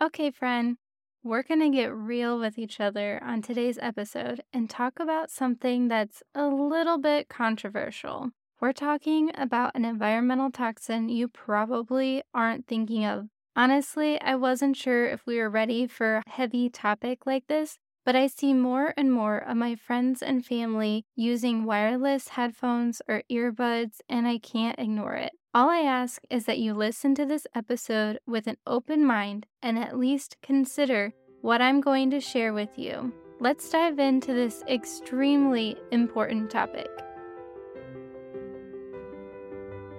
Okay, friend, we're going to get real with each other on today's episode and talk about something that's a little bit controversial. We're talking about an environmental toxin you probably aren't thinking of. Honestly, I wasn't sure if we were ready for a heavy topic like this, but I see more and more of my friends and family using wireless headphones or earbuds, and I can't ignore it. All I ask is that you listen to this episode with an open mind and at least consider what I'm going to share with you. Let's dive into this extremely important topic.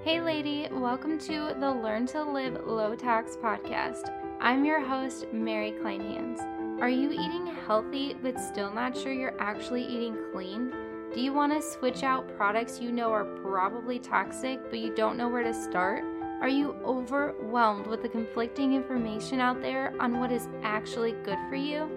Hey, lady, welcome to the Learn to Live Low Tox podcast. I'm your host, Mary Kleinhans. Are you eating healthy but still not sure you're actually eating clean? Do you want to switch out products you know are probably toxic but you don't know where to start? Are you overwhelmed with the conflicting information out there on what is actually good for you?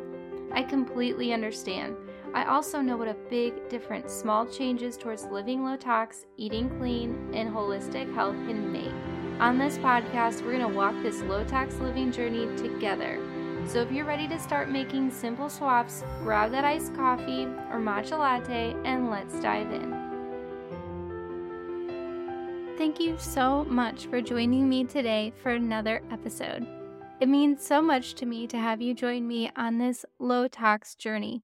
I completely understand. I also know what a big difference small changes towards living low tox, eating clean, and holistic health can make. On this podcast, we're going to walk this low tox living journey together. So if you're ready to start making simple swaps, grab that iced coffee or matcha latte and let's dive in. Thank you so much for joining me today for another episode. It means so much to me to have you join me on this low tox journey.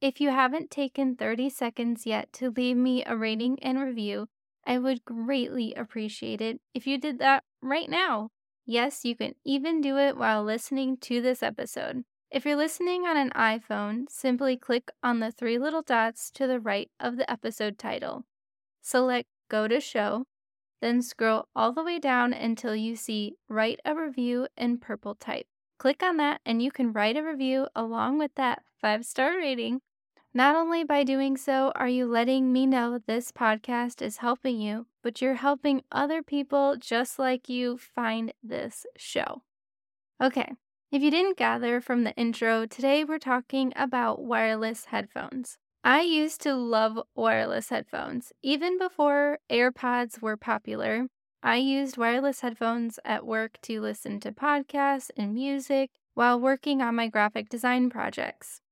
If you haven't taken 30 seconds yet to leave me a rating and review, I would greatly appreciate it if you did that right now. Yes, you can even do it while listening to this episode. If you're listening on an iPhone, simply click on the three little dots to the right of the episode title. Select Go to Show, then scroll all the way down until you see Write a Review in purple type. Click on that and you can write a review along with that five star rating. Not only by doing so are you letting me know this podcast is helping you, but you're helping other people just like you find this show. Okay, if you didn't gather from the intro, today we're talking about wireless headphones. I used to love wireless headphones. Even before AirPods were popular, I used wireless headphones at work to listen to podcasts and music while working on my graphic design projects.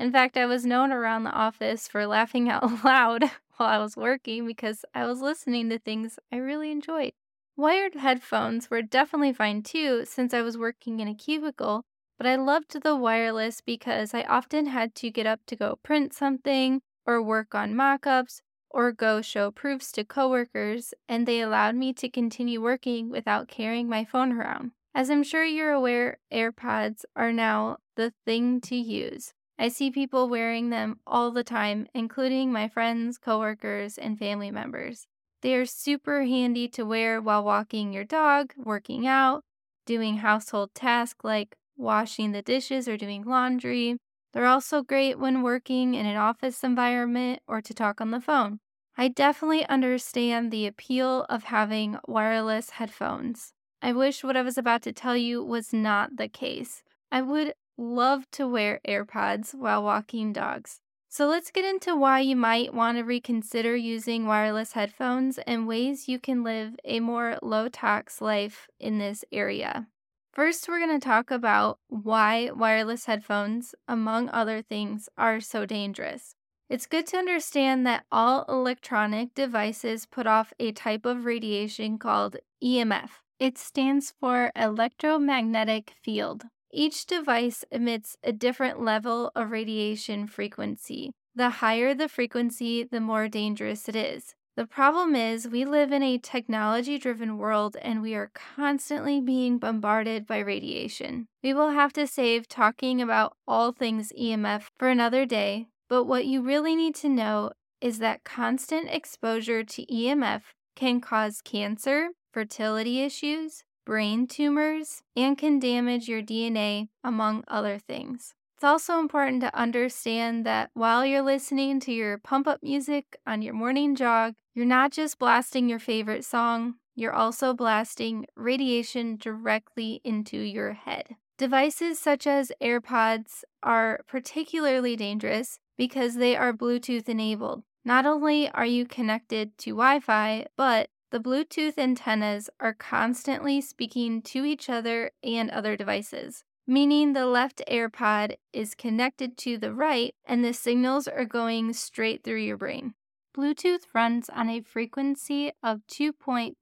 In fact, I was known around the office for laughing out loud while I was working because I was listening to things I really enjoyed. Wired headphones were definitely fine too, since I was working in a cubicle, but I loved the wireless because I often had to get up to go print something, or work on mock ups, or go show proofs to coworkers, and they allowed me to continue working without carrying my phone around. As I'm sure you're aware, AirPods are now the thing to use. I see people wearing them all the time, including my friends, coworkers, and family members. They are super handy to wear while walking your dog, working out, doing household tasks like washing the dishes or doing laundry. They're also great when working in an office environment or to talk on the phone. I definitely understand the appeal of having wireless headphones. I wish what I was about to tell you was not the case. I would love to wear AirPods while walking dogs. So let's get into why you might want to reconsider using wireless headphones and ways you can live a more low tox life in this area. First, we're going to talk about why wireless headphones, among other things, are so dangerous. It's good to understand that all electronic devices put off a type of radiation called EMF. It stands for electromagnetic field. Each device emits a different level of radiation frequency. The higher the frequency, the more dangerous it is. The problem is, we live in a technology driven world and we are constantly being bombarded by radiation. We will have to save talking about all things EMF for another day, but what you really need to know is that constant exposure to EMF can cause cancer, fertility issues, brain tumors, and can damage your DNA, among other things. It's also important to understand that while you're listening to your pump up music on your morning jog, you're not just blasting your favorite song, you're also blasting radiation directly into your head. Devices such as AirPods are particularly dangerous because they are Bluetooth enabled. Not only are you connected to Wi Fi, but the Bluetooth antennas are constantly speaking to each other and other devices. meaning the left AirPod is connected to the right and the signals are going straight through your brain. Bluetooth runs on a frequency of 2.45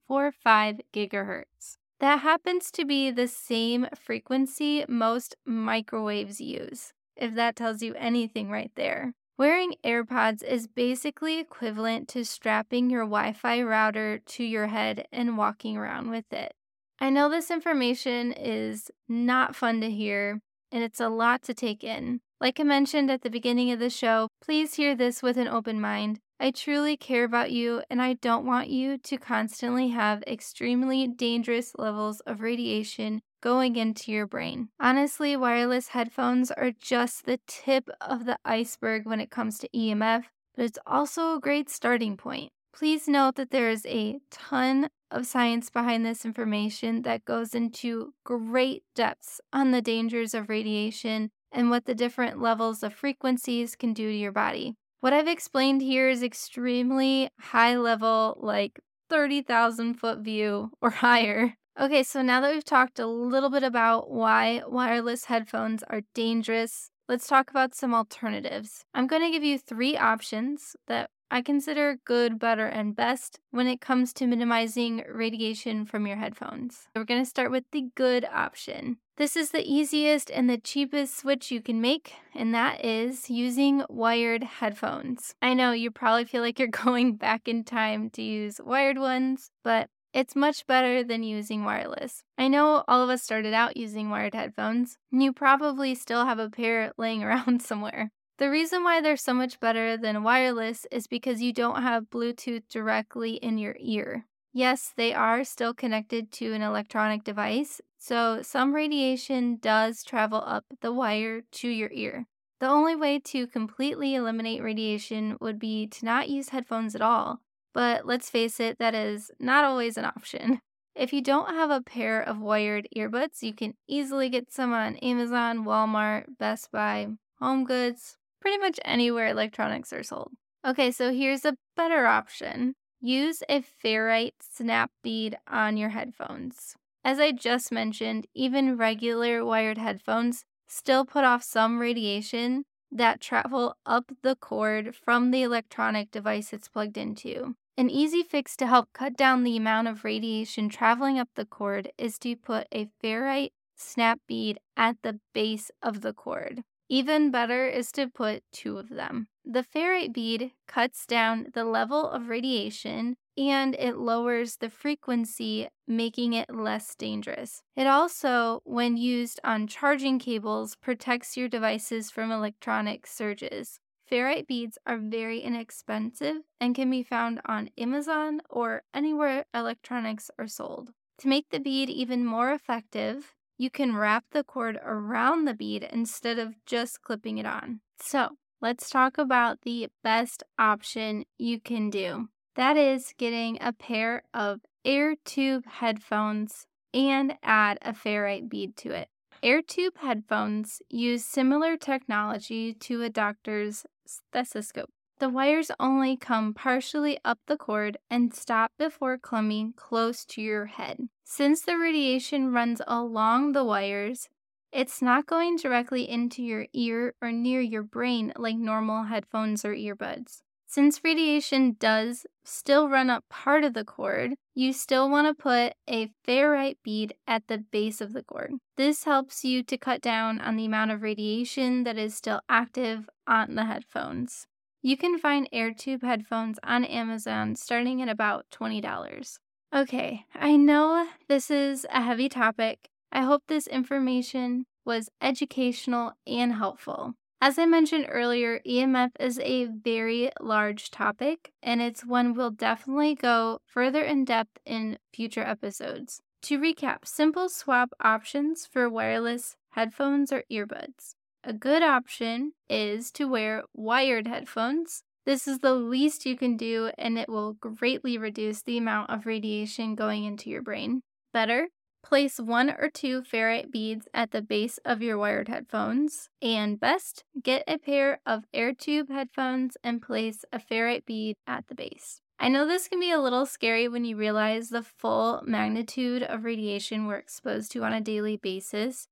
gigahertz. That happens to be the same frequency most microwaves use, if that tells you anything right there. Wearing AirPods is basically equivalent to strapping your Wi Fi router to your head and walking around with it. I know this information is not fun to hear, and it's a lot to take in. Like I mentioned at the beginning of the show, please hear this with an open mind. I truly care about you, and I don't want you to constantly have extremely dangerous levels of radiation going into your brain. Honestly, wireless headphones are just the tip of the iceberg when it comes to EMF, but it's also a great starting point. Please note that there is a ton of science behind this information that goes into great depths on the dangers of radiation and what the different levels of frequencies can do to your body. What I've explained here is extremely high level, like 30,000 foot view or higher Okay, so now that we've talked a little bit about why wireless headphones are dangerous, let's talk about some alternatives. I'm going to give you three options that I consider good, better, and best when it comes to minimizing radiation from your headphones. We're going to start with the good option. This is the easiest and the cheapest switch you can make, and that is using wired headphones. I know you probably feel like you're going back in time to use wired ones, but it's much better than using wireless. I know all of us started out using wired headphones, and you probably still have a pair laying around somewhere. The reason why they're so much better than wireless is because you don't have Bluetooth directly in your ear. Yes, they are still connected to an electronic device, so some radiation does travel up the wire to your ear. The only way to completely eliminate radiation would be to not use headphones at all, but let's face it, that is not always an option. If you don't have a pair of wired earbuds, you can easily get some on Amazon, Walmart, Best Buy, Home Goods, pretty much anywhere electronics are sold. Okay, so here's a better option. Use a ferrite snap bead on your headphones. As I just mentioned, even regular wired headphones still put off some radiation that travel up the cord from the electronic device it's plugged into. An easy fix to help cut down the amount of radiation traveling up the cord is to put a ferrite snap bead at the base of the cord. Even better is to put two of them. The ferrite bead cuts down the level of radiation and it lowers the frequency, making it less dangerous. It also, when used on charging cables, protects your devices from electronic surges. Ferrite beads are very inexpensive and can be found on Amazon or anywhere electronics are sold. To make the bead even more effective, you can wrap the cord around the bead instead of just clipping it on. So, let's talk about the best option you can do. That is getting a pair of AirTube headphones and add a ferrite bead to it. AirTube headphones use similar technology to a doctor's stethoscope. The wires only come partially up the cord and stop before coming close to your head. Since the radiation runs along the wires, it's not going directly into your ear or near your brain like normal headphones or earbuds. Since radiation does still run up part of the cord, you still want to put a ferrite bead at the base of the cord. This helps you to cut down on the amount of radiation that is still active on the headphones. You can find AirTube headphones on Amazon starting at about $20. Okay, I know this is a heavy topic. I hope this information was educational and helpful. As I mentioned earlier, EMF is a very large topic, and it's one we'll definitely go further in depth in future episodes. To recap, simple swap options for wireless headphones or earbuds. A good option is to wear wired headphones. This is the least you can do, and it will greatly reduce the amount of radiation going into your brain. Better, Place one or two ferrite beads at the base of your wired headphones. And best, get a pair of AirTube headphones and place a ferrite bead at the base. I know this can be a little scary when you realize the full magnitude of radiation we're exposed to on a daily basis,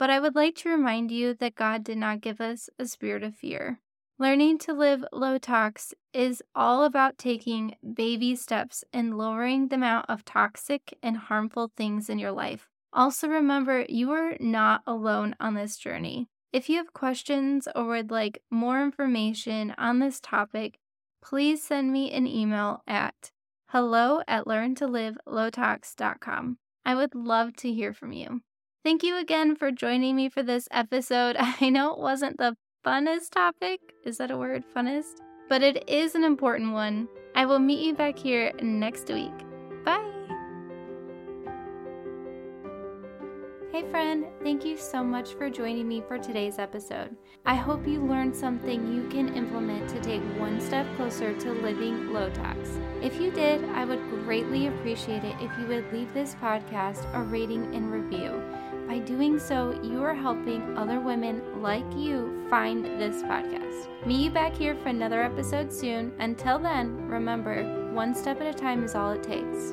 But I would like to remind you that God did not give us a spirit of fear. Learning to live low tox is all about taking baby steps and lowering the amount of toxic and harmful things in your life. Also, remember you are not alone on this journey. If you have questions or would like more information on this topic, please send me an email at hello at learntolivelowtox.com. I would love to hear from you. Thank you again for joining me for this episode. I know it wasn't the funnest topic. Is that a word, funnest? But it is an important one. I will meet you back here next week. Bye. Hey, friend, thank you so much for joining me for today's episode. I hope you learned something you can implement to take one step closer to living low tox. If you did, I would greatly appreciate it if you would leave this podcast a rating and review. Doing so, you are helping other women like you find this podcast. Meet you back here for another episode soon. Until then, remember, one step at a time is all it takes.